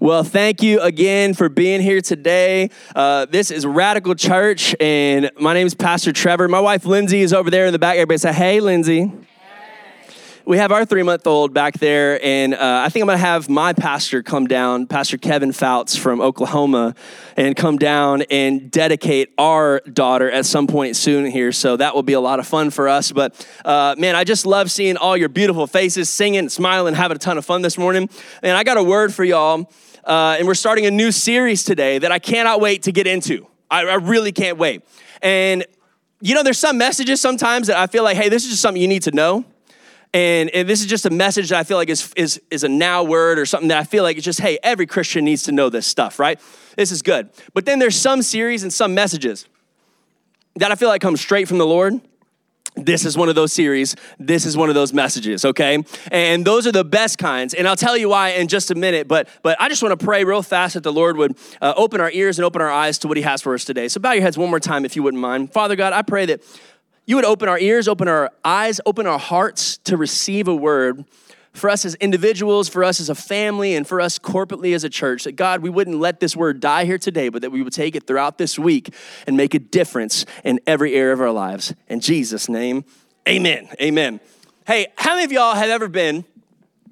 Well, thank you again for being here today. Uh, this is Radical Church, and my name is Pastor Trevor. My wife Lindsay is over there in the back. Everybody say, "Hey, Lindsay." We have our three month old back there, and uh, I think I'm gonna have my pastor come down, Pastor Kevin Fouts from Oklahoma, and come down and dedicate our daughter at some point soon here. So that will be a lot of fun for us. But uh, man, I just love seeing all your beautiful faces, singing, smiling, having a ton of fun this morning. And I got a word for y'all uh, and we're starting a new series today that I cannot wait to get into. I, I really can't wait. And you know, there's some messages sometimes that I feel like, hey, this is just something you need to know. And, and, this is just a message that I feel like is, is, is a now word or something that I feel like it's just, hey, every Christian needs to know this stuff, right? This is good. But then there's some series and some messages that I feel like come straight from the Lord this is one of those series. This is one of those messages, okay? And those are the best kinds. And I'll tell you why in just a minute. But but I just want to pray real fast that the Lord would uh, open our ears and open our eyes to what He has for us today. So bow your heads one more time, if you wouldn't mind. Father God, I pray that you would open our ears, open our eyes, open our hearts to receive a word for us as individuals, for us as a family, and for us corporately as a church, that God, we wouldn't let this word die here today, but that we would take it throughout this week and make a difference in every area of our lives. In Jesus' name, amen. Amen. Hey, how many of y'all have ever been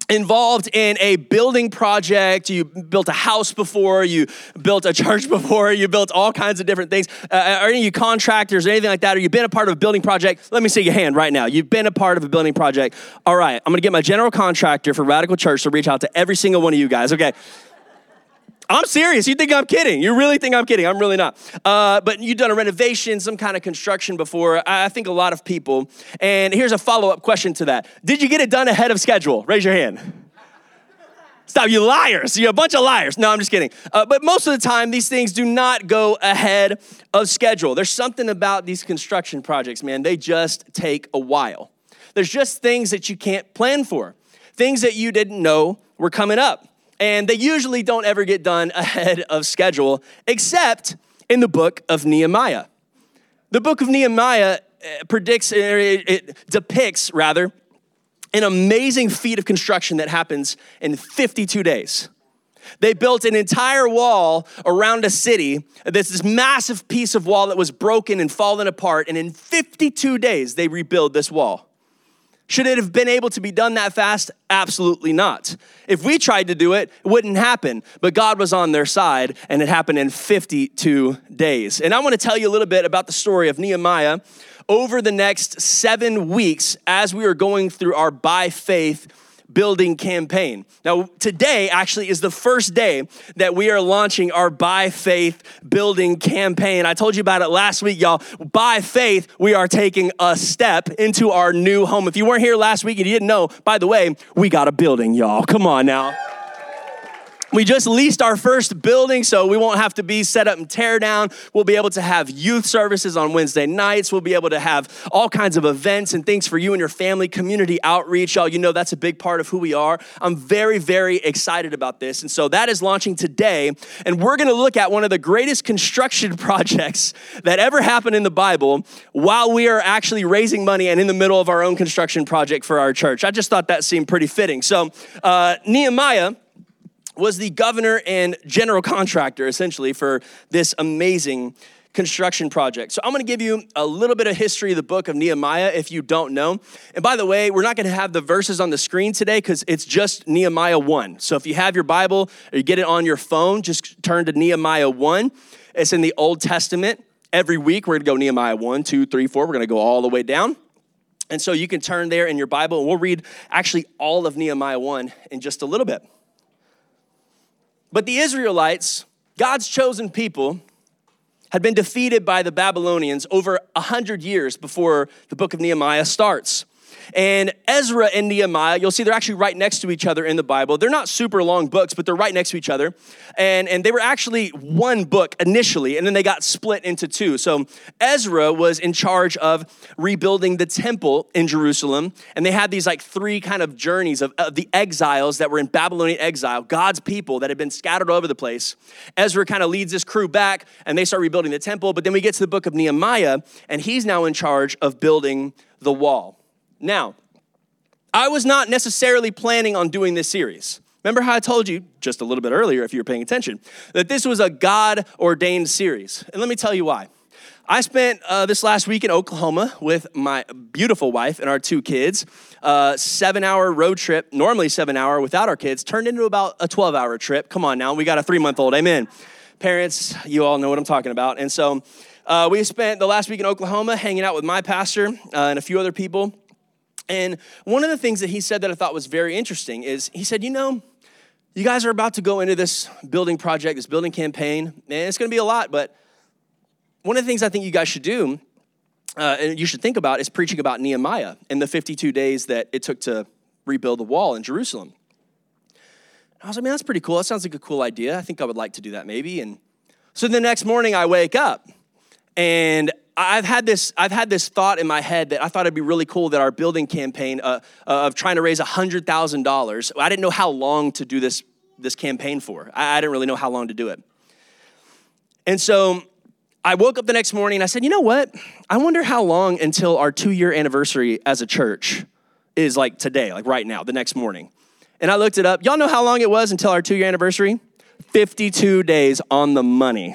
involved in a building project. You built a house before, you built a church before, you built all kinds of different things. Uh, are any of you contractors or anything like that? Or you've been a part of a building project? Let me see your hand right now. You've been a part of a building project. All right, I'm gonna get my general contractor for Radical Church to reach out to every single one of you guys. Okay. I'm serious. You think I'm kidding? You really think I'm kidding? I'm really not. Uh, but you've done a renovation, some kind of construction before. I think a lot of people. And here's a follow up question to that Did you get it done ahead of schedule? Raise your hand. Stop, you liars. You're a bunch of liars. No, I'm just kidding. Uh, but most of the time, these things do not go ahead of schedule. There's something about these construction projects, man, they just take a while. There's just things that you can't plan for, things that you didn't know were coming up and they usually don't ever get done ahead of schedule, except in the book of Nehemiah. The book of Nehemiah uh, predicts, uh, it depicts rather, an amazing feat of construction that happens in 52 days. They built an entire wall around a city. This this massive piece of wall that was broken and fallen apart. And in 52 days, they rebuild this wall. Should it have been able to be done that fast? Absolutely not. If we tried to do it, it wouldn't happen. But God was on their side, and it happened in 52 days. And I want to tell you a little bit about the story of Nehemiah over the next seven weeks as we are going through our by faith building campaign. Now, today actually is the first day that we are launching our By Faith building campaign. I told you about it last week, y'all. By faith, we are taking a step into our new home. If you weren't here last week and you didn't know, by the way, we got a building, y'all. Come on now. We just leased our first building, so we won't have to be set up and tear down. We'll be able to have youth services on Wednesday nights. We'll be able to have all kinds of events and things for you and your family, community outreach. Y'all, you know that's a big part of who we are. I'm very, very excited about this. And so that is launching today. And we're going to look at one of the greatest construction projects that ever happened in the Bible while we are actually raising money and in the middle of our own construction project for our church. I just thought that seemed pretty fitting. So, uh, Nehemiah was the governor and general contractor essentially for this amazing construction project. So I'm going to give you a little bit of history of the book of Nehemiah if you don't know. And by the way, we're not going to have the verses on the screen today cuz it's just Nehemiah 1. So if you have your Bible or you get it on your phone, just turn to Nehemiah 1. It's in the Old Testament. Every week we're going to go Nehemiah 1, 2, 3, 4. We're going to go all the way down. And so you can turn there in your Bible and we'll read actually all of Nehemiah 1 in just a little bit. But the Israelites, God's chosen people, had been defeated by the Babylonians over a hundred years before the book of Nehemiah starts. And Ezra and Nehemiah, you'll see they're actually right next to each other in the Bible. They're not super long books, but they're right next to each other. And, and they were actually one book initially, and then they got split into two. So Ezra was in charge of rebuilding the temple in Jerusalem. And they had these like three kind of journeys of, of the exiles that were in Babylonian exile, God's people that had been scattered all over the place. Ezra kind of leads this crew back, and they start rebuilding the temple. But then we get to the book of Nehemiah, and he's now in charge of building the wall. Now, I was not necessarily planning on doing this series. Remember how I told you just a little bit earlier, if you were paying attention, that this was a God ordained series. And let me tell you why. I spent uh, this last week in Oklahoma with my beautiful wife and our two kids. Uh, seven hour road trip, normally seven hour without our kids, turned into about a 12 hour trip. Come on now, we got a three month old. Amen. Parents, you all know what I'm talking about. And so uh, we spent the last week in Oklahoma hanging out with my pastor uh, and a few other people. And one of the things that he said that I thought was very interesting is he said, You know, you guys are about to go into this building project, this building campaign, and it's to be a lot, but one of the things I think you guys should do, uh, and you should think about, is preaching about Nehemiah and the 52 days that it took to rebuild the wall in Jerusalem. I was like, man, that's pretty cool. That sounds like a cool idea. I think I would like to do that maybe. And so the next morning I wake up and I've had this I've had this thought in my head that I thought it'd be really cool that our building campaign uh, uh, of trying to raise hundred thousand dollars. I didn't know how long to do this this campaign for. I, I didn't really know how long to do it. And so I woke up the next morning and I said, you know what? I wonder how long until our two year anniversary as a church is like today, like right now, the next morning. And I looked it up. Y'all know how long it was until our two year anniversary? 52 days on the money.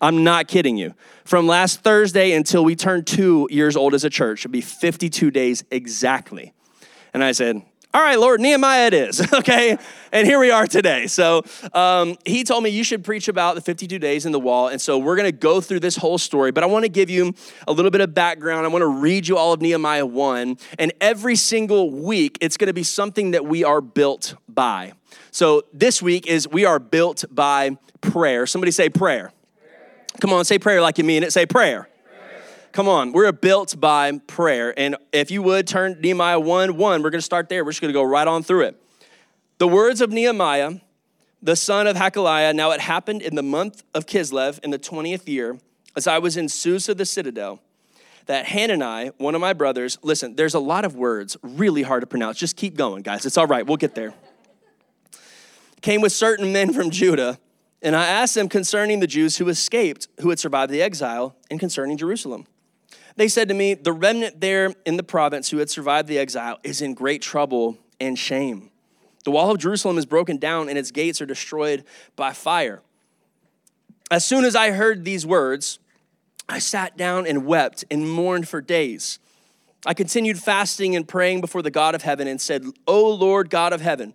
I'm not kidding you. From last Thursday until we turned two years old as a church, it'd be 52 days exactly. And I said, all right, Lord, Nehemiah it is, okay? And here we are today. So um, he told me you should preach about the 52 days in the wall. And so we're going to go through this whole story, but I want to give you a little bit of background. I want to read you all of Nehemiah 1. And every single week, it's going to be something that we are built by. So this week is we are built by prayer. Somebody say prayer. Come on, say prayer like you mean it. Say prayer. Come on, we're built by prayer. And if you would turn Nehemiah 1 1, we're going to start there. We're just going to go right on through it. The words of Nehemiah, the son of Hacaliah. Now it happened in the month of Kislev in the 20th year, as I was in Susa the citadel, that Hanani, one of my brothers, listen, there's a lot of words really hard to pronounce. Just keep going, guys. It's all right. We'll get there. Came with certain men from Judah, and I asked them concerning the Jews who escaped, who had survived the exile, and concerning Jerusalem. They said to me, The remnant there in the province who had survived the exile is in great trouble and shame. The wall of Jerusalem is broken down and its gates are destroyed by fire. As soon as I heard these words, I sat down and wept and mourned for days. I continued fasting and praying before the God of heaven and said, O Lord God of heaven,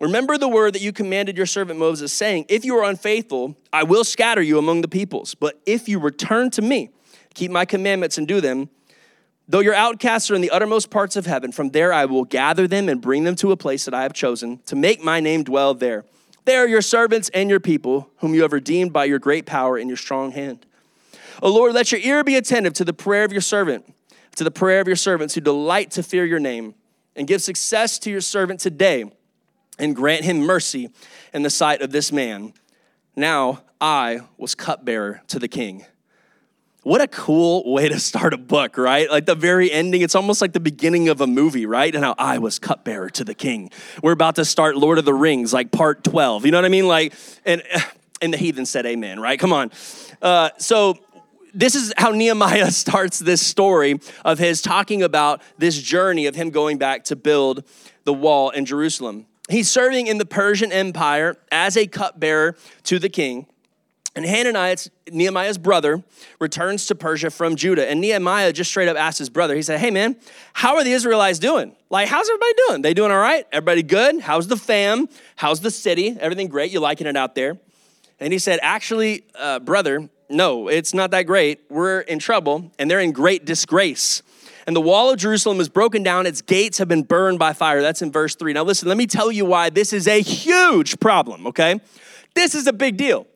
Remember the word that you commanded your servant Moses, saying, If you are unfaithful, I will scatter you among the peoples. But if you return to me, keep my commandments and do them, though your outcasts are in the uttermost parts of heaven, from there I will gather them and bring them to a place that I have chosen to make my name dwell there. They are your servants and your people, whom you have redeemed by your great power and your strong hand. O Lord, let your ear be attentive to the prayer of your servant, to the prayer of your servants who delight to fear your name, and give success to your servant today and grant him mercy in the sight of this man. Now I was cupbearer to the king. What a cool way to start a book, right? Like the very ending, it's almost like the beginning of a movie, right? And how I was cupbearer to the king. We're about to start Lord of the Rings, like part 12. You know what I mean? Like, and and the heathen said amen, right? Come on. Uh, so this is how Nehemiah starts this story of his talking about this journey of him going back to build the wall in Jerusalem. He's serving in the Persian Empire as a cupbearer to the king. And Hananiah, Nehemiah's brother, returns to Persia from Judah. And Nehemiah just straight up asked his brother, he said, Hey man, how are the Israelites doing? Like, how's everybody doing? They doing all right? Everybody good? How's the fam? How's the city? Everything great? You liking it out there? And he said, Actually, uh, brother, no, it's not that great. We're in trouble and they're in great disgrace and the wall of Jerusalem is broken down. Its gates have been burned by fire. That's in verse three. Now, listen, let me tell you why this is a huge problem, okay? This is a big deal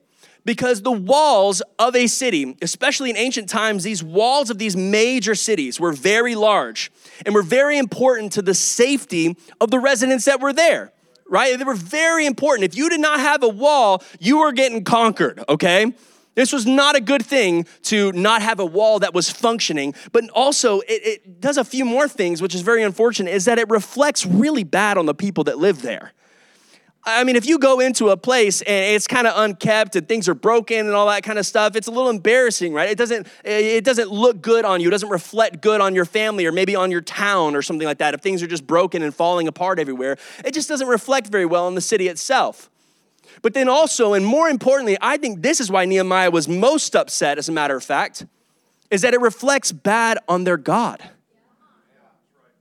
because the walls of a city, especially in ancient times, these walls of these major cities were very large and were very important to the safety of the residents that were there. right? They were very important. If you did not have a wall, you were getting conquered, okay? This was not a good thing to not have a wall that was functioning, but also it, it, does a few more things, which is very unfortunate, is that it reflects really bad on the people that live there. I mean, if you go into a place and it's kind of unkept and things are broken and all that kind of stuff, it's a little embarrassing, right? It doesn't it doesn't look good on you. It doesn't reflect good on your family or maybe on your town or something like that. If things are just broken and falling apart everywhere, it just doesn't reflect very well on the city itself. But then also, and more importantly, I think this is why Nehemiah was most upset, as a matter of fact, is that it reflects bad on their God.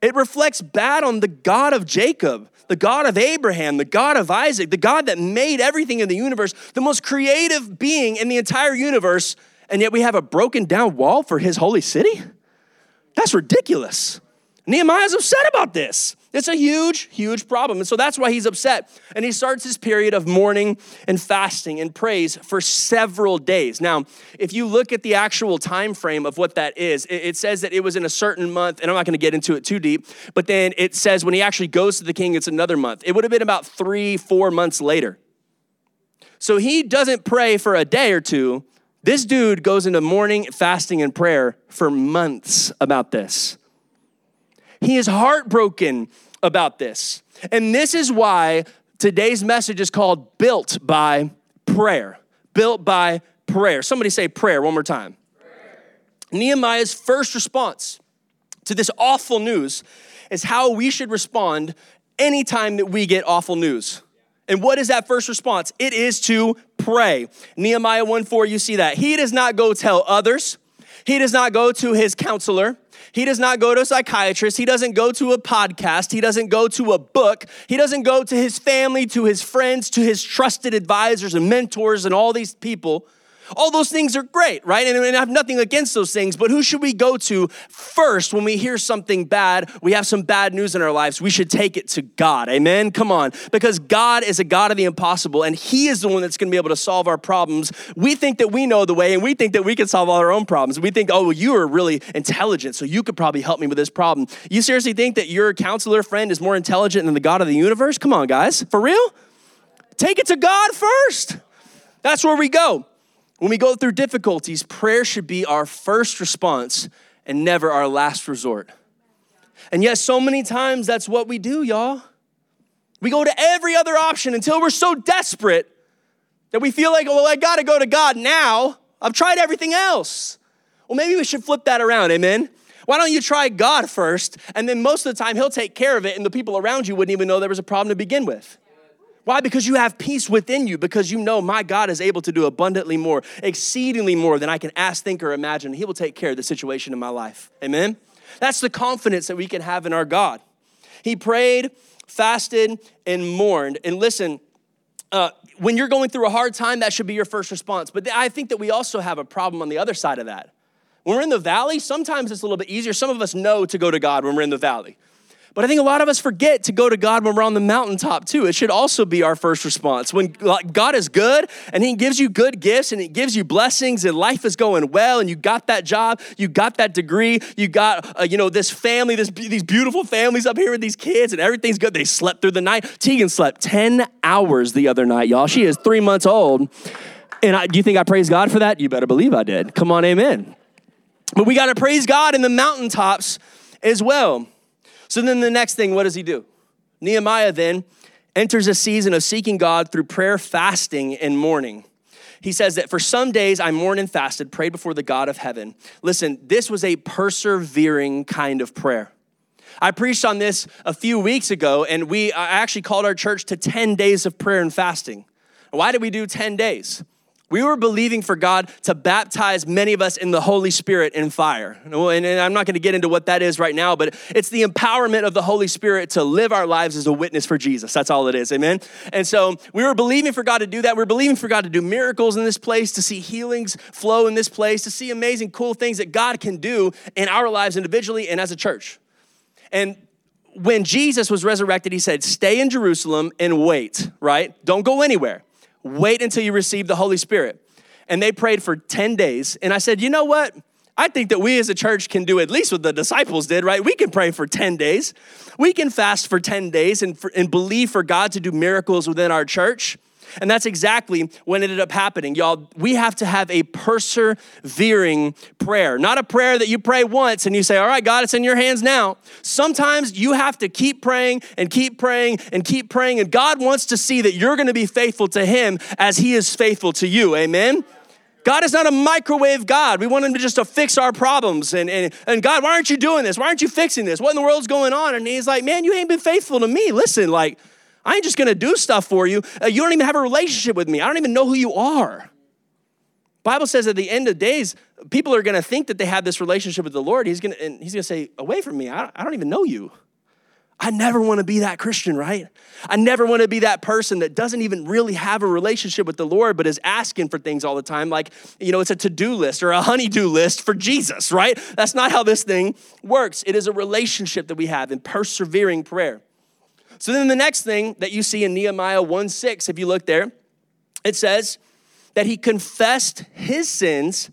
It reflects bad on the God of Jacob the God of Abraham, the God of Isaac, the God that made everything in the universe, the most creative being in the entire universe, and yet we have a broken down wall for his holy city? That's ridiculous. Nehemiah's upset about this. It's a huge, huge problem. And so that's why he's upset. And he starts his period of mourning and fasting and praise for several days. Now, if you look at the actual time frame of what that is, it says that it was in a certain month, and I'm not going to get into it too deep, but then it says when he actually goes to the king, it's another month. It would have been about three, four months later. So he doesn't pray for a day or two. This dude goes into mourning, fasting, and prayer for months about this. He is heartbroken about this. And this is why today's message is called Built by Prayer. Built by prayer. Somebody say prayer one more time. Prayer. Nehemiah's first response to this awful news is how we should respond anytime that we get awful news. And what is that first response? It is to pray. Nehemiah 1 4, you see that. He does not go tell others, he does not go to his counselor, he does not go to a psychiatrist. He doesn't go to a podcast. He doesn't go to a book. He doesn't go to his family, to his friends, to his trusted advisors and mentors and all these people. All those things are great, right? And, I have nothing against those things, but who should we go to first when we hear something bad? We have some bad news in our lives. We should take it to God. Amen? Come on. Because God is a God of the impossible, and He is the one that's gonna be able to solve our problems. We think that we know the way, and we think that we can solve all our own problems. We think, oh, well, you are really intelligent, so you could probably help me with this problem. You seriously think that your counselor friend is more intelligent than the God of the universe? Come on, guys. For real? Take it to God first. That's where we go. When we go through difficulties, prayer should be our first response and never our last resort. And yet, so many times, that's what we do, y'all. We go to every other option until we're so desperate that we feel like, well, I gotta go to God now. I've tried everything else. Well, maybe we should flip that around, amen? Why don't you try God first, and then most of the time He'll take care of it, and the people around you wouldn't even know there was a problem to begin with. Why? Because you have peace within you, because you know my God is able to do abundantly more, exceedingly more than I can ask, think, or imagine. He will take care of the situation in my life. Amen? That's the confidence that we can have in our God. He prayed, fasted, and mourned. And listen, uh, when you're going through a hard time, that should be your first response. But I think that we also have a problem on the other side of that. When we're in the valley, sometimes it's a little bit easier. Some of us know to go to God when we're in the valley. But I think a lot of us forget to go to God when we're on the mountaintop too. It should also be our first response. When God is good and He gives you good gifts and He gives you blessings and life is going well and you got that job, you got that degree, you got uh, you know this family, this these beautiful families up here with these kids and everything's good. They slept through the night. Tegan slept ten hours the other night, y'all. She is three months old. And I, do you think I praise God for that? You better believe I did. Come on, amen. But we got to praise God in the mountaintops as well. So then the next thing, what does he do? Nehemiah then enters a season of seeking God through prayer, fasting, and mourning. He says that for some days I mourned and fasted, prayed before the God of heaven. Listen, this was a persevering kind of prayer. I preached on this a few weeks ago, and we I actually called our church to 10 days of prayer and fasting. Why did we do 10 days? We were believing for God to baptize many of us in the Holy Spirit in fire. And I'm not going to get into what that is right now, but it's the empowerment of the Holy Spirit to live our lives as a witness for Jesus. That's all it is. Amen. And so we were believing for God to do that. We are believing for God to do miracles in this place, to see healings flow in this place, to see amazing, cool things that God can do in our lives individually and as a church. And when Jesus was resurrected, he said, Stay in Jerusalem and wait, right? Don't go anywhere. Wait until you receive the Holy Spirit. And they prayed for 10 days. And I said, You know what? I think that we as a church can do at least what the disciples did, right? We can pray for 10 days. We can fast for 10 days and, for, and believe for God to do miracles within our church. And that's exactly what ended up happening. Y'all, we have to have a persevering prayer, not a prayer that you pray once and you say, All right, God, it's in your hands now. Sometimes you have to keep praying and keep praying and keep praying. And God wants to see that you're going to be faithful to Him as He is faithful to you. Amen? God is not a microwave God. We want him to just to fix our problems. And, and, and God, why aren't you doing this? Why aren't you fixing this? What in the world's going on? And he's like, man, you ain't been faithful to me. Listen, like, I ain't just gonna do stuff for you. Uh, you don't even have a relationship with me. I don't even know who you are. Bible says at the end of days, people are gonna think that they have this relationship with the Lord. He's gonna, and he's gonna say, away from me. I, I don't even know you. I never want to be that Christian, right? I never want to be that person that doesn't even really have a relationship with the Lord, but is asking for things all the time. Like, you know, it's a to do list or a honey-do list for Jesus, right? That's not how this thing works. It is a relationship that we have in persevering prayer. So then the next thing that you see in Nehemiah 1 6, if you look there, it says that he confessed his sins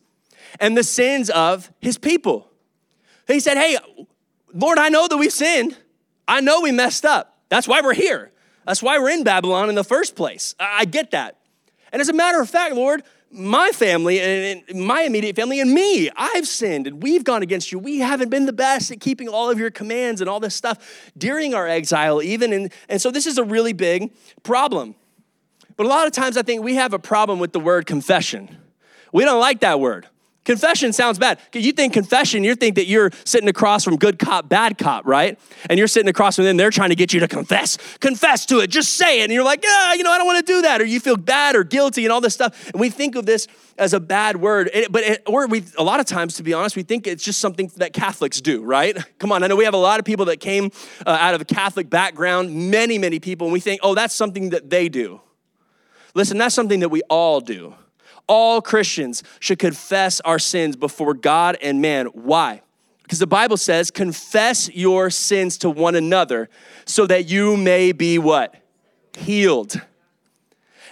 and the sins of his people. He said, Hey, Lord, I know that we've sinned. I know we messed up. That's why we're here. That's why we're in Babylon in the first place. I get that. And as a matter of fact, Lord, my family and my immediate family and me, I've sinned and we've gone against you. We haven't been the best at keeping all of your commands and all this stuff during our exile, even. And, and so this is a really big problem. But a lot of times I think we have a problem with the word confession. We don't like that word. Confession sounds bad. You think confession, you think that you're sitting across from good cop, bad cop, right? And you're sitting across from them, they're trying to get you to confess. Confess to it, just say it. And you're like, yeah, you know, I don't want to do that. Or you feel bad or guilty and all this stuff. And we think of this as a bad word. But, it, or we, a lot of times, to be honest, we think it's just something that Catholics do, right? Come on, I know we have a lot of people that came uh, out of a Catholic background, many, many people, and we think, oh, that's something that they do. Listen, that's something that we all do all Christians should confess our sins before God and man. Why? Because the Bible says, confess your sins to one another so that you may be what? Healed.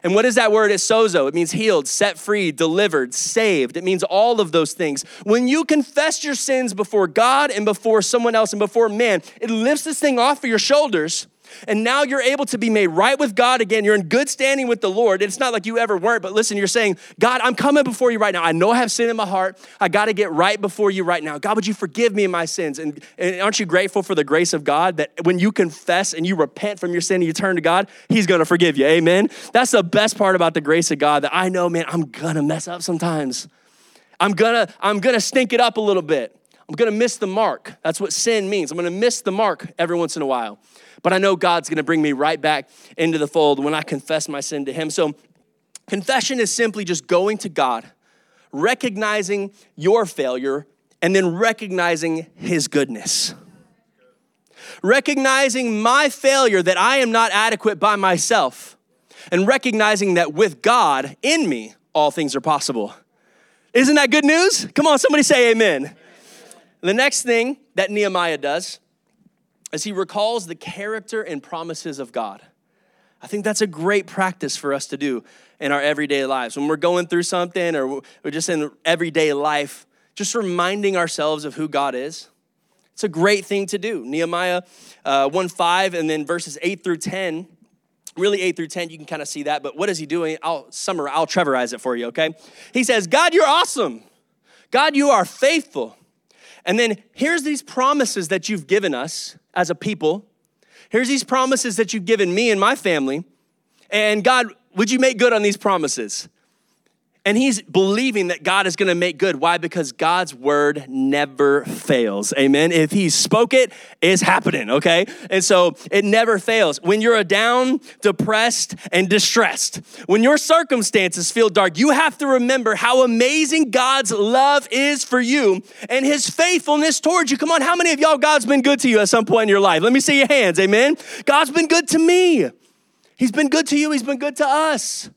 And what is that word? It's sozo. It means healed, set free, delivered, saved. It means all of those things. When you confess your sins before God and before someone else and before man, it lifts this thing off of your shoulders and now you're able to be made right with God again. You're in good standing with the Lord. It's not like you ever weren't, but listen, you're saying, God, I'm coming before you right now. I know I have sin in my heart. I got to get right before you right now. God, would you forgive me my sins? And, and aren't you grateful for the grace of God that when you confess and you repent from your sin and you turn to God, He's going to forgive you? Amen. That's the best part about the grace of God that I know, man, I'm going to mess up sometimes. I'm gonna, I'm gonna stink it up a little bit. I'm gonna miss the mark. That's what sin means. I'm gonna miss the mark every once in a while. But I know God's gonna bring me right back into the fold when I confess my sin to Him. So, confession is simply just going to God, recognizing your failure, and then recognizing His goodness. Recognizing my failure that I am not adequate by myself, and recognizing that with God in me, all things are possible. Isn't that good news? Come on, somebody say amen. The next thing that Nehemiah does is he recalls the character and promises of God. I think that's a great practice for us to do in our everyday lives. When we're going through something or we're just in everyday life, just reminding ourselves of who God is. It's a great thing to do. Nehemiah uh, 1 5 and then verses 8 through 10. Really, 8 through 10, you can kind of see that. But what is he doing? I'll summarize, I'll Trevorize it for you, okay? He says, God, you're awesome. God, you are faithful. And then here's these promises that you've given us as a people. Here's these promises that you've given me and my family. And God, would you make good on these promises? And he's believing that God is going to make good. Why? Because God's word never fails. Amen. If he spoke it, it's happening, okay? And so it never fails. When you're down, depressed, and distressed, when your circumstances feel dark, you have to remember how amazing God's love is for you and his faithfulness towards you. Come on, how many of y'all God's been good to you at some point in your life? Let me see your hands. Amen. God's been good to me. He's been good to you, he's been good to us.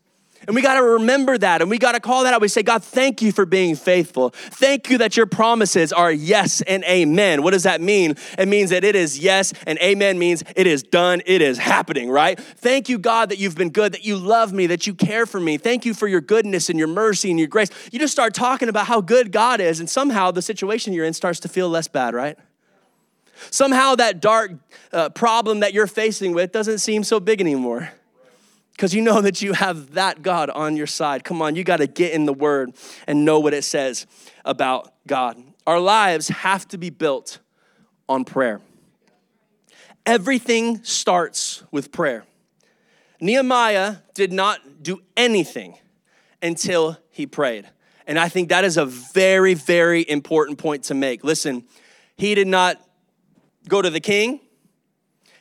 And we got to remember that and we got to call that out. We say, God, thank you for being faithful. Thank you that your promises are yes and amen. What does that mean? It means that it is yes and amen means it is done, it is happening, right? Thank you, God, that you've been good, that you love me, that you care for me. Thank you for your goodness and your mercy and your grace. You just start talking about how good God is, and somehow the situation you're in starts to feel less bad, right? Somehow that dark uh, problem that you're facing with doesn't seem so big anymore because you know that you have that God on your side. Come on, you got to get in the word and know what it says about God. Our lives have to be built on prayer. Everything starts with prayer. Nehemiah did not do anything until he prayed. And I think that is a very, very important point to make. Listen, he did not go to the king,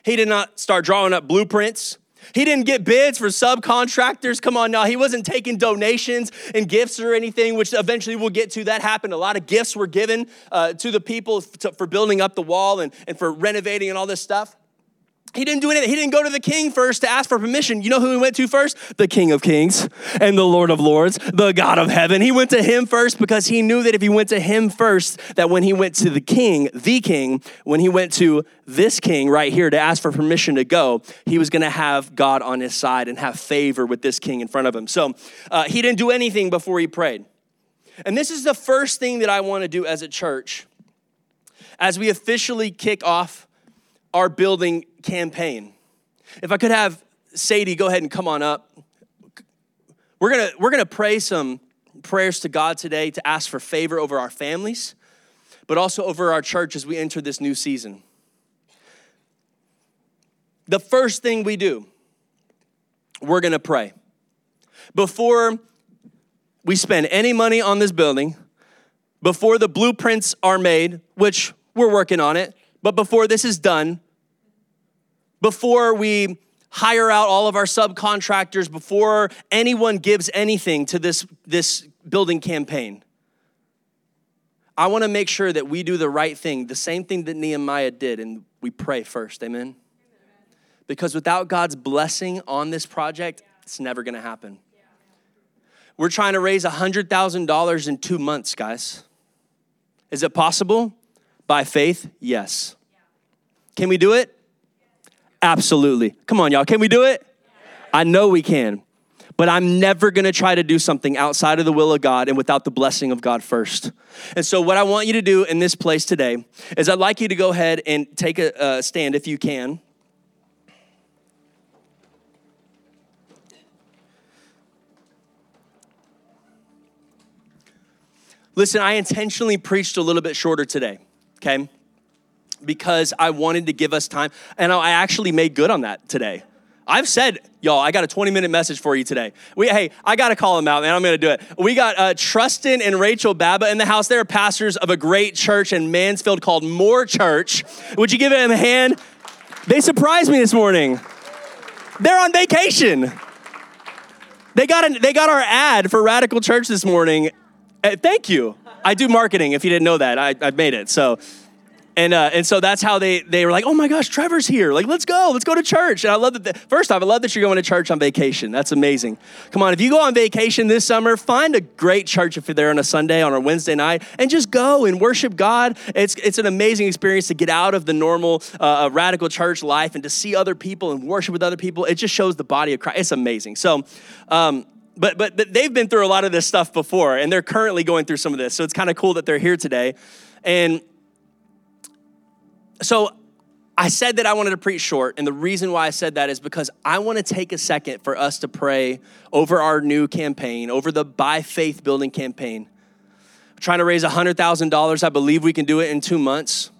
he did not start drawing up blueprints. He didn't get bids for subcontractors. Come on now. He wasn't taking donations and gifts or anything, which eventually we'll get to. That happened. A lot of gifts were given uh, to the people to, for building up the wall and, and for renovating and all this stuff. He didn't do anything. He didn't go to the king first to ask for permission. You know who he went to first? The King of Kings and the Lord of Lords, the God of heaven. He went to him first because he knew that if he went to him first, that when he went to the king, the king, when he went to this king right here to ask for permission to go, he was going to have God on his side and have favor with this king in front of him. So uh, he didn't do anything before he prayed. And this is the first thing that I want to do as a church as we officially kick off our building campaign. If I could have Sadie go ahead and come on up. We're gonna, we're gonna pray some prayers to God today to ask for favor over our families, but also over our church as we enter this new season. The first thing we do, we're gonna pray. Before we spend any money on this building, before the blueprints are made, which we're working on it, but before this is done, before we hire out all of our subcontractors, before anyone gives anything to this, this building campaign, I want to make sure that we do the right thing, the same thing that Nehemiah did, and we pray first. Amen? Because without God's blessing on this project, it's never going to happen. We're trying to raise $100,000 in two months, guys. Is it possible? By faith, yes. Can we do it? Absolutely. Come on, y'all. Can we do it? I know we can. But I'm never gonna try to do something outside of the will of God and without the blessing of God first. And so, what I want you to do in this place today is I'd like you to go ahead and take a, a stand if you can. Listen, I intentionally preached a little bit shorter today okay? Because I wanted to give us time. And I actually made good on that today. I've said, y'all, I got a 20 minute message for you today. We, hey, I got to call them out, man. I'm going to do it. We got uh, Trustin and Rachel Baba in the house. They're pastors of a great church in Mansfield called More Church. Would you give them a hand? They surprised me this morning. They're on vacation. They got, a, they got our ad for Radical Church this morning. Uh, thank you. I do marketing. If you didn't know that, I, I made it. So, and uh, and so that's how they they were like, oh my gosh, Trevor's here. Like, let's go, let's go to church. And I love that. The, first off, I love that you're going to church on vacation. That's amazing. Come on, if you go on vacation this summer, find a great church if you're there on a Sunday on a Wednesday night, and just go and worship God. It's it's an amazing experience to get out of the normal uh, radical church life and to see other people and worship with other people. It just shows the body of Christ. It's amazing. So. Um, but, but, but they've been through a lot of this stuff before, and they're currently going through some of this. So it's kind of cool that they're here today. And so I said that I wanted to preach short, and the reason why I said that is because I want to take a second for us to pray over our new campaign, over the By Faith Building campaign. We're trying to raise $100,000. I believe we can do it in two months.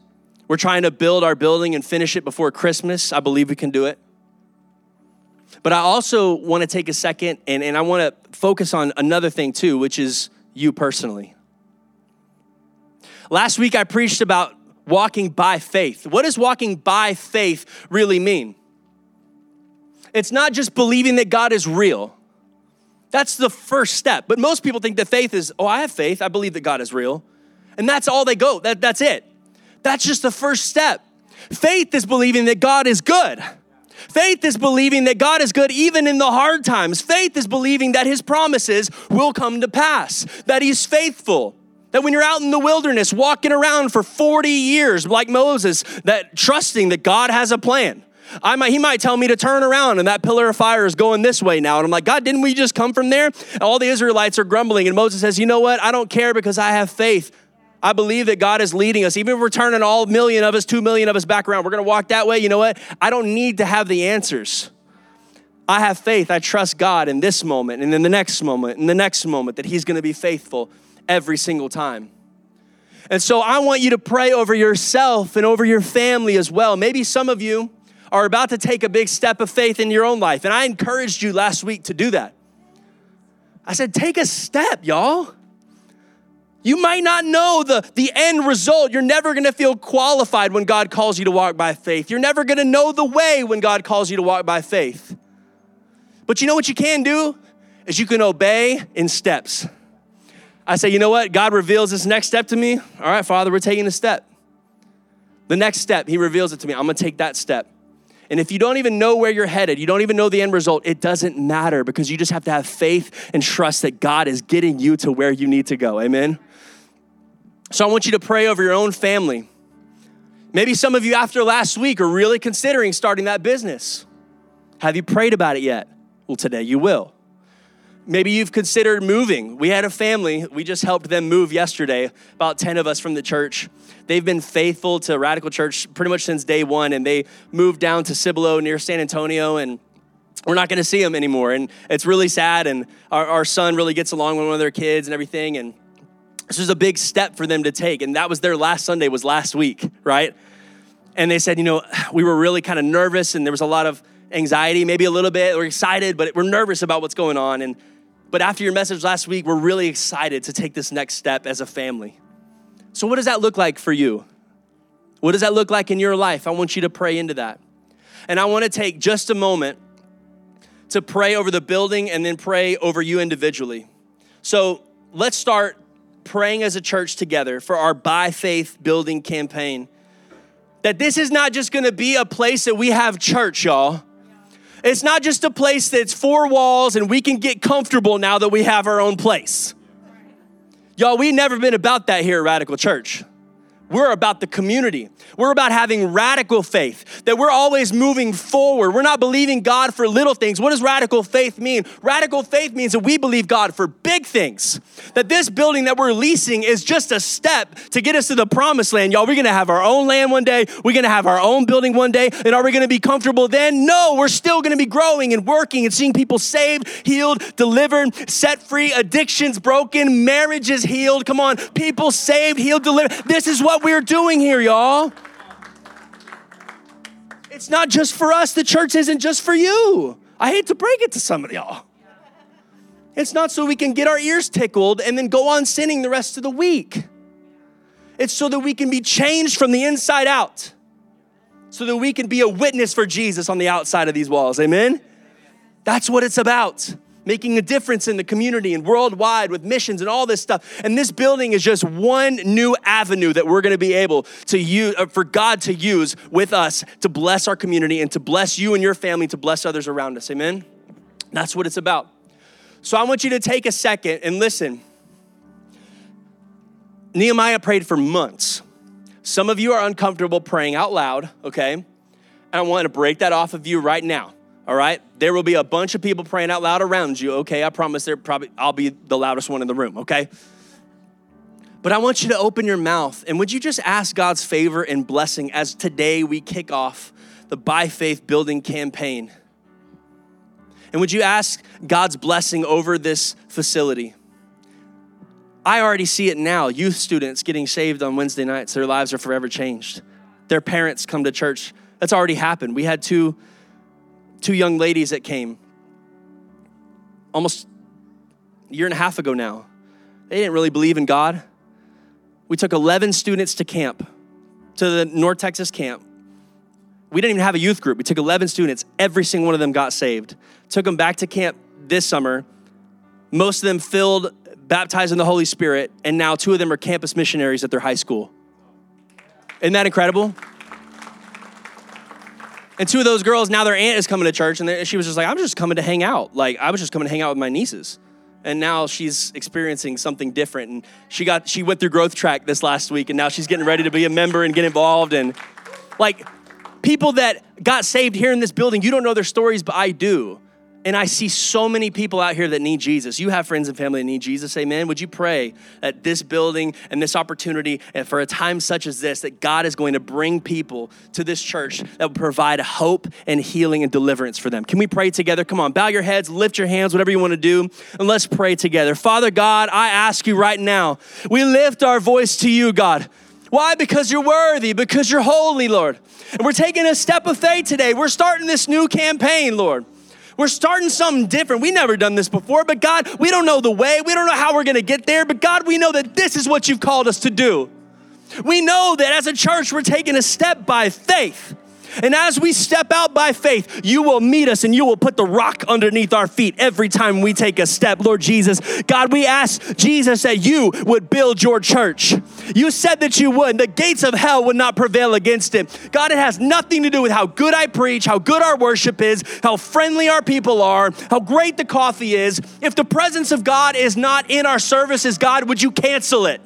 We're trying to build our building and finish it before Christmas. I believe we can do it. But I also want to take a second and, and I want to focus on another thing too, which is you personally. Last week I preached about walking by faith. What does walking by faith really mean? It's not just believing that God is real. That's the first step. But most people think that faith is, oh, I have faith. I believe that God is real. And that's all they go. That, that's it. That's just the first step. Faith is believing that God is good. Faith is believing that God is good even in the hard times. Faith is believing that his promises will come to pass, that he's faithful. That when you're out in the wilderness walking around for 40 years like Moses, that trusting that God has a plan. I might, he might tell me to turn around and that pillar of fire is going this way now. And I'm like, God, didn't we just come from there? All the Israelites are grumbling. And Moses says, You know what? I don't care because I have faith. I believe that God is leading us. Even if we're turning all million of us, two million of us back around, we're going to walk that way. You know what? I don't need to have the answers. I have faith. I trust God in this moment and in the next moment and the next moment that He's going to be faithful every single time. And so I want you to pray over yourself and over your family as well. Maybe some of you are about to take a big step of faith in your own life. And I encouraged you last week to do that. I said, take a step, y'all. You might not know the, the end result. You're never gonna feel qualified when God calls you to walk by faith. You're never gonna know the way when God calls you to walk by faith. But you know what you can do? Is you can obey in steps. I say, you know what? God reveals this next step to me. All right, Father, we're taking a step. The next step, He reveals it to me. I'm gonna take that step. And if you don't even know where you're headed, you don't even know the end result, it doesn't matter because you just have to have faith and trust that God is getting you to where you need to go. Amen? So I want you to pray over your own family. Maybe some of you after last week are really considering starting that business. Have you prayed about it yet? Well, today you will. Maybe you've considered moving. We had a family, we just helped them move yesterday, about 10 of us from the church. They've been faithful to Radical Church pretty much since day one, and they moved down to Cibolo near San Antonio, and we're not gonna see them anymore. And it's really sad, and our, our son really gets along with one of their kids and everything, and this was a big step for them to take and that was their last sunday was last week right and they said you know we were really kind of nervous and there was a lot of anxiety maybe a little bit we're excited but we're nervous about what's going on and but after your message last week we're really excited to take this next step as a family. So what does that look like for you? What does that look like in your life? I want you to pray into that. And i want to take just a moment to pray over the building and then pray over you individually. So let's start praying as a church together for our by faith building campaign. That this is not just gonna be a place that we have church, y'all. It's not just a place that's four walls and we can get comfortable now that we have our own place. Y'all, we never been about that here at Radical Church. We're about the community. We're about having radical faith, that we're always moving forward. We're not believing God for little things. What does radical faith mean? Radical faith means that we believe God for big things. That this building that we're leasing is just a step to get us to the promised land. Y'all, we're gonna have our own land one day. We're gonna have our own building one day. And are we gonna be comfortable then? No, we're still gonna be growing and working and seeing people saved, healed, delivered, set free, addictions broken, marriages healed. Come on, people saved, healed, delivered. This is what we're doing here, y'all. It's not just for us. The church isn't just for you. I hate to break it to some of y'all. It's not so we can get our ears tickled and then go on sinning the rest of the week. It's so that we can be changed from the inside out, so that we can be a witness for Jesus on the outside of these walls. Amen? That's what it's about making a difference in the community and worldwide with missions and all this stuff. And this building is just one new avenue that we're going to be able to use uh, for God to use with us to bless our community and to bless you and your family, to bless others around us. Amen. That's what it's about. So I want you to take a second and listen. Nehemiah prayed for months. Some of you are uncomfortable praying out loud, okay? And I want to break that off of you right now all right? There will be a bunch of people praying out loud around you, okay? I promise there probably I'll be the loudest one in the room, okay? But I want you to open your mouth and would you just ask God's favor and blessing as today we kick off the by faith building campaign? And would you ask God's blessing over this facility? I already see it now. Youth students getting saved on Wednesday nights, their lives are forever changed. Their parents come to church. That's already happened. We had two two young ladies that came almost a year and a half ago now. They didn't really believe in God. We took 11 students to camp, to the North Texas camp. We didn't even have a youth group. We took 11 students. Every single one of them got saved. Took them back to camp this summer. Most of them filled, baptized in the Holy Spirit, and now two of them are campus missionaries at their high school. Isn't that incredible? And two of those girls, now their aunt is coming to church, and she was just like, I'm just coming to hang out. Like, I was just coming to hang out with my nieces. And now she's experiencing something different. And she got she went through growth track this last week, and now she's getting ready to be a member and get involved. And like people that got saved here in this building, you don't know their stories, but I do. And I see so many people out here that need Jesus. You have friends and family that need Jesus. Amen. Would you pray that this building and this opportunity, and for a time such as this, that God is going to bring people to this church that will provide hope and healing and deliverance for them? Can we pray together? Come on, bow your heads, lift your hands, whatever you want to do, and let's pray together. Father God, I ask you right now, we lift our voice to you, God. Why? Because you're worthy, because you're holy, Lord. And we're taking a step of faith today. We're starting this new campaign, Lord. We're starting something different. We never done this before, but God, we don't know the way. We don't know how we're going to get there, but God, we know that this is what you've called us to do. We know that as a church, we're taking a step by faith. And as we step out by faith, you will meet us and you will put the rock underneath our feet every time we take a step. Lord Jesus, God, we ask Jesus that you would build your church. You said that you would. The gates of hell would not prevail against it. God, it has nothing to do with how good I preach, how good our worship is, how friendly our people are, how great the coffee is. If the presence of God is not in our services, God, would you cancel it?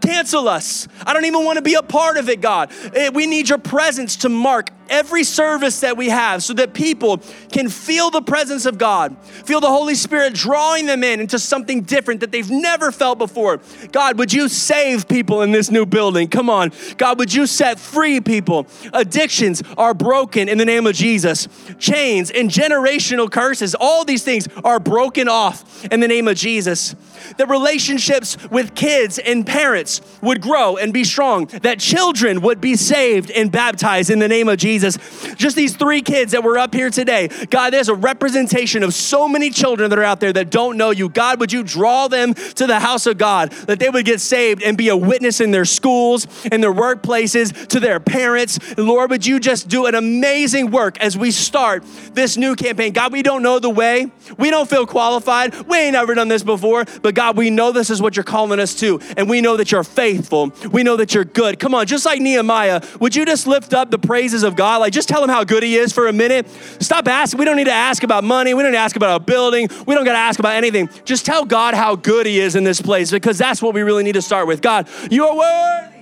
Cancel us. I don't even want to be a part of it, God. Eh, we need your presence to mark every service that we have so that people can feel the presence of God, feel the Holy Spirit drawing them in into something different that they've never felt before. God, would you save people in this new building? Come on. God, would you set free people? Addictions are broken in the name of Jesus. Chains and generational curses, all these things are broken off in the name of Jesus. That relationships with kids and parents would grow and be strong, that children would be saved and baptized in the name of Jesus. Just these three kids that were up here today, God, there's a representation of so many children that are out there that don't know you. God, would you draw them to the house of God, that they would get saved and be a witness in their schools, in their workplaces, to their parents. Lord, would you just do an amazing work as we start this new campaign? God, we don't know the way, we don't feel qualified, we ain't never done this before, but God, we know this is what you're calling us to, and we know that you're faithful. We know that you're good. Come on, just like Nehemiah, would you just lift up the praises of God? Like, just tell him how good he is for a minute. Stop asking. We don't need to ask about money. We don't need to ask about a building. We don't got to ask about anything. Just tell God how good he is in this place because that's what we really need to start with. God, you are worthy.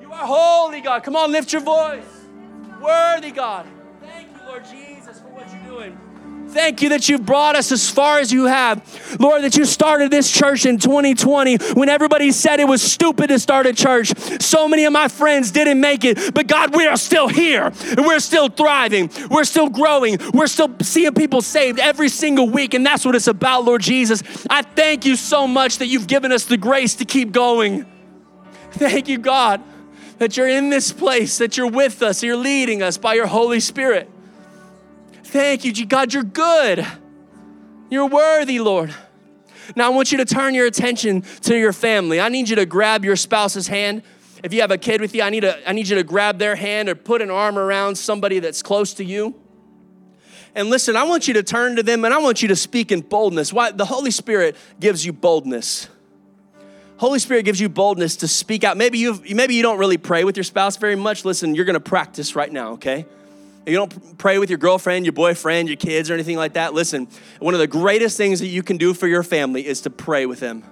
You are holy, God. Come on, lift your voice. Worthy, God. Thank you, Lord Jesus, Thank you that you've brought us as far as you have. Lord, that you started this church in 2020 when everybody said it was stupid to start a church. So many of my friends didn't make it, but God, we are still here and we're still thriving. We're still growing. We're still seeing people saved every single week, and that's what it's about, Lord Jesus. I thank you so much that you've given us the grace to keep going. Thank you, God, that you're in this place, that you're with us, you're leading us by your Holy Spirit. Thank you, God, you're good. You're worthy, Lord. Now, I want you to turn your attention to your family. I need you to grab your spouse's hand. If you have a kid with you, I need, a, I need you to grab their hand or put an arm around somebody that's close to you. And listen, I want you to turn to them and I want you to speak in boldness. Why? The Holy Spirit gives you boldness. Holy Spirit gives you boldness to speak out. Maybe you maybe you don't really pray with your spouse very much. Listen, you're going to practice right now, okay? You don't pray with your girlfriend, your boyfriend, your kids, or anything like that, listen, one of the greatest things that you can do for your family is to pray with them.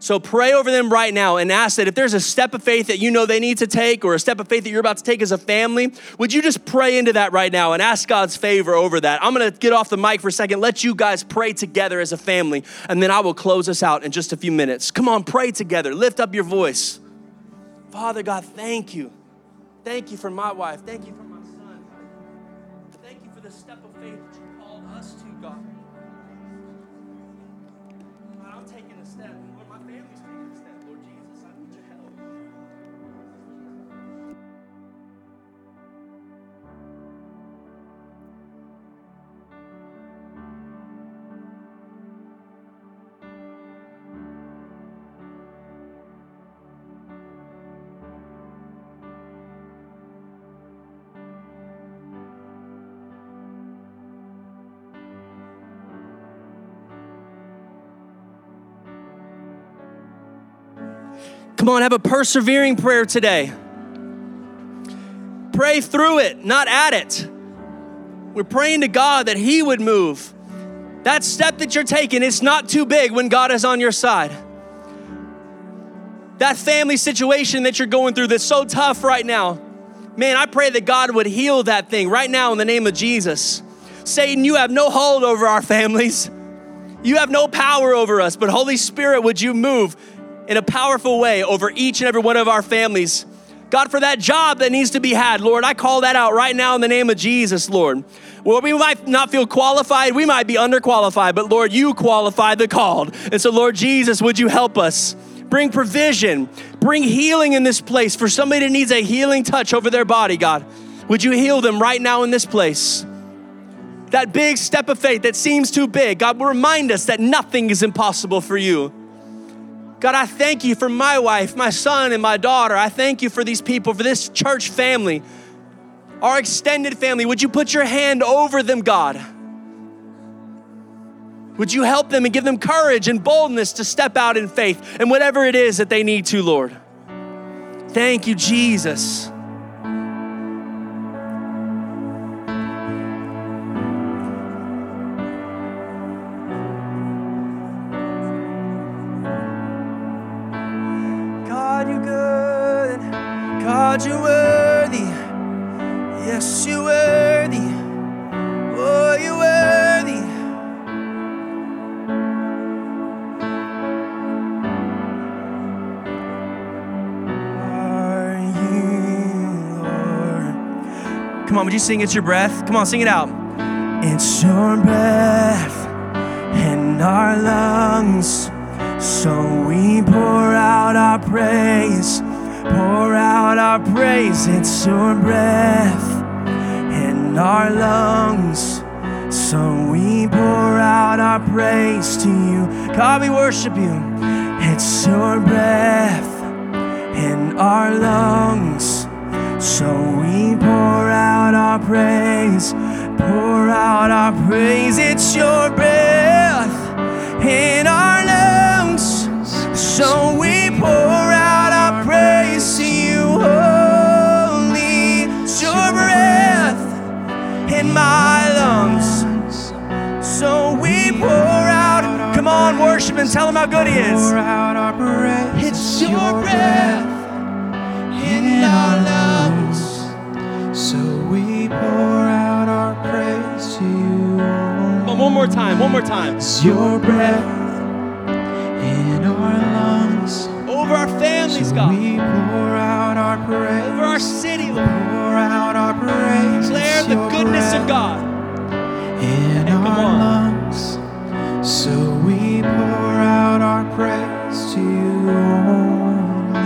So pray over them right now and ask that if there's a step of faith that you know they need to take or a step of faith that you're about to take as a family, would you just pray into that right now and ask God's favor over that? I'm gonna get off the mic for a second, let you guys pray together as a family, and then I will close us out in just a few minutes. Come on, pray together, lift up your voice. Father God, thank you. Thank you for my wife. Thank you for Come on, have a persevering prayer today. pray through it, not at it. We're praying to God that He would move. That step that you're taking it's not too big when God is on your side. That family situation that you're going through that's so tough right now, man, I pray that God would heal that thing right now in the name of Jesus. Satan, you have no hold over our families. You have no power over us, but Holy Spirit, would you move in a powerful way over each and every one of our families? God, for that job that needs to be had, Lord, I call that out right now in the name of Jesus, Lord. Well, we might not feel qualified, we might be underqualified, but Lord, you qualify the called. And so, Lord Jesus, would you help us? Bring provision, bring healing in this place for somebody that needs a healing touch over their body, God. Would you heal them right now in this place? That big step of faith that seems too big, God will remind us that nothing is impossible for you. God, I thank you for my wife, my son, and my daughter. I thank you for these people, for this church family, our extended family. Would you put your hand over them, God? Would you help them and give them courage and boldness to step out in faith and whatever it is that they need to, Lord? Thank you, Jesus. God, you're worthy. Yes, you're worthy. Oh, you're worthy. Are you, Lord? Come on, would you sing It's Your Breath? Come on, sing it out. It's your breath in our lungs. So we pour out our praise, pour out our praise. It's your breath in our lungs. So we pour out our praise to you. God, we worship you. It's your breath in our lungs. So we pour out our praise, pour out our praise. It's your breath in our lungs. So we my lungs. So we pour out. Come on, worship and tell him how good he is. Pour out our praise. It's your breath in our lungs. So we pour out our praise to you. Come on, one more time, one more time. It's your breath in our lungs. Over our families, So God. we pour out our praise. Over our city, Lord. God. in come our lungs. So we pour out our praise to you only.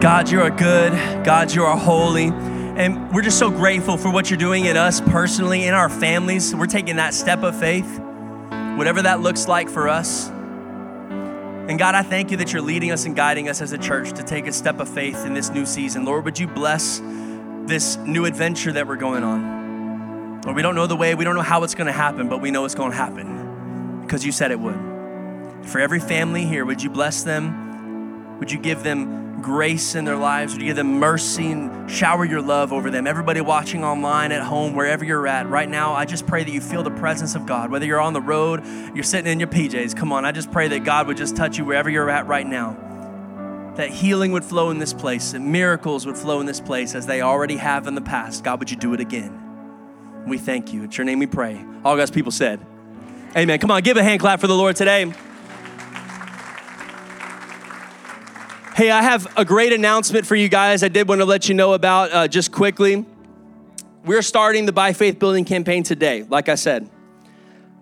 God, you are good. God, you are holy. And we're just so grateful for what you're doing in us personally, in our families. We're taking that step of faith, whatever that looks like for us. And God, I thank you that you're leading us and guiding us as a church to take a step of faith in this new season. Lord, would you bless this new adventure that we're going on? Lord, we don't know the way, we don't know how it's going to happen, but we know it's going to happen because you said it would. For every family here, would you bless them? Would you give them grace in their lives? Would you give them mercy and shower your love over them? Everybody watching online, at home, wherever you're at, right now, I just pray that you feel the presence of God. Whether you're on the road, you're sitting in your PJs, come on, I just pray that God would just touch you wherever you're at right now. That healing would flow in this place, that miracles would flow in this place as they already have in the past. God, would you do it again? We thank you. It's your name we pray. All God's people said, Amen. Come on, give a hand clap for the Lord today. Hey, I have a great announcement for you guys. I did want to let you know about uh, just quickly. We're starting the By Faith Building campaign today, like I said.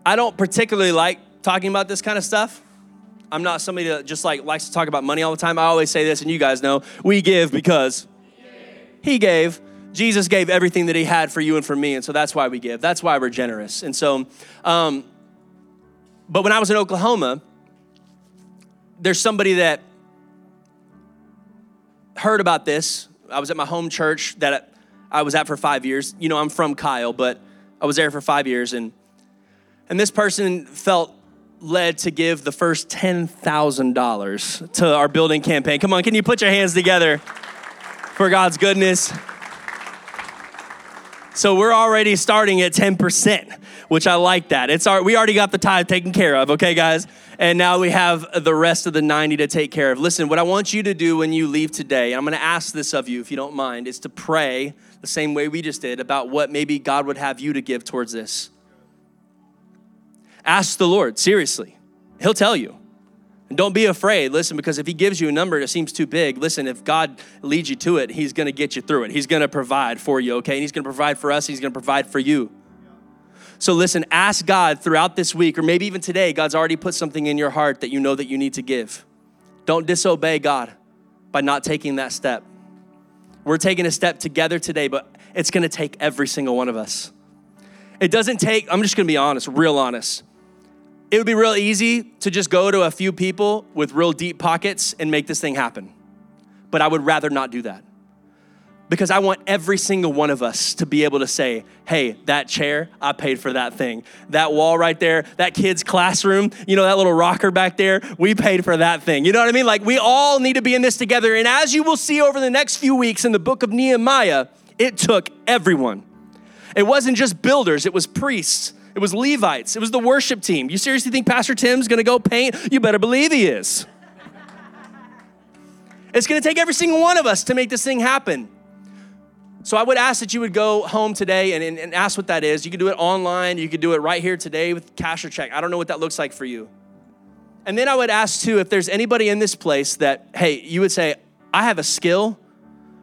I don't particularly like talking about this kind of stuff. I'm not somebody that just like likes to talk about money all the time. I always say this, and you guys know we give because He gave. Jesus gave everything that He had for you and for me, and so that's why we give. That's why we're generous. And so, um, but when I was in Oklahoma, there's somebody that heard about this. I was at my home church that I was at for five years. You know, I'm from Kyle, but I was there for five years, and and this person felt led to give the first ten thousand dollars to our building campaign. Come on, can you put your hands together for God's goodness. So we're already starting at 10%, which I like that. It's our, we already got the tithe taken care of, okay, guys? And now we have the rest of the 90 to take care of. Listen, what I want you to do when you leave today, I'm gonna ask this of you if you don't mind, is to pray the same way we just did about what maybe God would have you to give towards this. Ask the Lord, seriously. He'll tell you. And don't be afraid. Listen, because if He gives you a number that seems too big, listen, if God leads you to it, He's going to get you through it. He's going to provide for you, okay? And He's going to provide for us, He's going to provide for you. So listen, ask God throughout this week, or maybe even today, God's already put something in your heart that you know that you need to give. Don't disobey God by not taking that step. We're taking a step together today, but it's going to take every single one of us. It doesn't take, I'm just going to be honest, real honest it would be real easy to just go to a few people with real deep pockets and make this thing happen. But I would rather not do that. Because I want every single one of us to be able to say, hey, that chair, I paid for that thing. That wall right there, that kid's classroom, you know, that little rocker back there, we paid for that thing. You know what I mean? Like, we all need to be in this together. And as you will see over the next few weeks in the book of Nehemiah, it took everyone. It wasn't just builders, it was priests, it was Levites. It was the worship team. You seriously think Pastor Tim's gonna go paint? You better believe he is. It's gonna take every single one of us to make this thing happen. So I would ask that you would go home today and, and, and ask what that is. You can do it online, you could do it right here today with cash or check. I don't know what that looks like for you. And then I would ask too if there's anybody in this place that, hey, you would say, I have a skill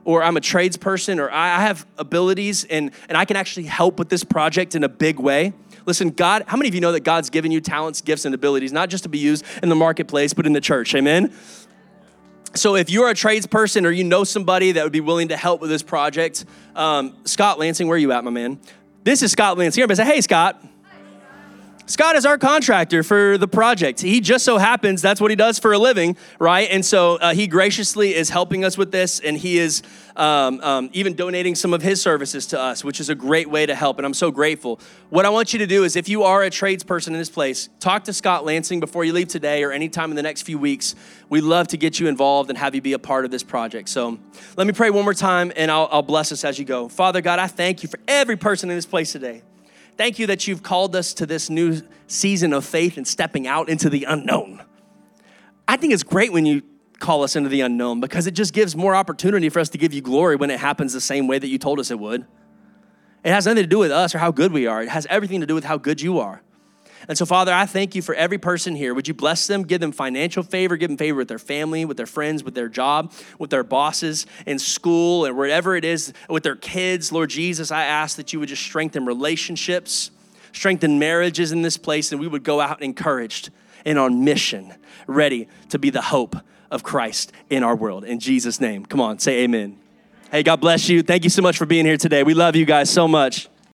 or I'm a tradesperson or I have abilities and, and I can actually help with this project in a big way. Listen, God, how many of you know that God's given you talents, gifts, and abilities, not just to be used in the marketplace, but in the church? Amen? So if you're a tradesperson or you know somebody that would be willing to help with this project, um, Scott Lansing, where are you at, my man? This is Scott Lansing. Everybody say, hey, Scott. Scott is our contractor for the project. He just so happens that's what he does for a living, right? And so uh, he graciously is helping us with this, and he is um, um, even donating some of his services to us, which is a great way to help. And I'm so grateful. What I want you to do is, if you are a tradesperson in this place, talk to Scott Lansing before you leave today or anytime in the next few weeks. We'd love to get you involved and have you be a part of this project. So let me pray one more time, and I'll, I'll bless us as you go. Father God, I thank you for every person in this place today. Thank you that you've called us to this new season of faith and stepping out into the unknown. I think it's great when you call us into the unknown because it just gives more opportunity for us to give you glory when it happens the same way that you told us it would. It has nothing to do with us or how good we are, it has everything to do with how good you are. And so, Father, I thank you for every person here. Would you bless them, give them financial favor, give them favor with their family, with their friends, with their job, with their bosses in school, and wherever it is, with their kids. Lord Jesus, I ask that you would just strengthen relationships, strengthen marriages in this place, and we would go out encouraged and on mission, ready to be the hope of Christ in our world. In Jesus' name. Come on, say amen. Hey, God bless you. Thank you so much for being here today. We love you guys so much.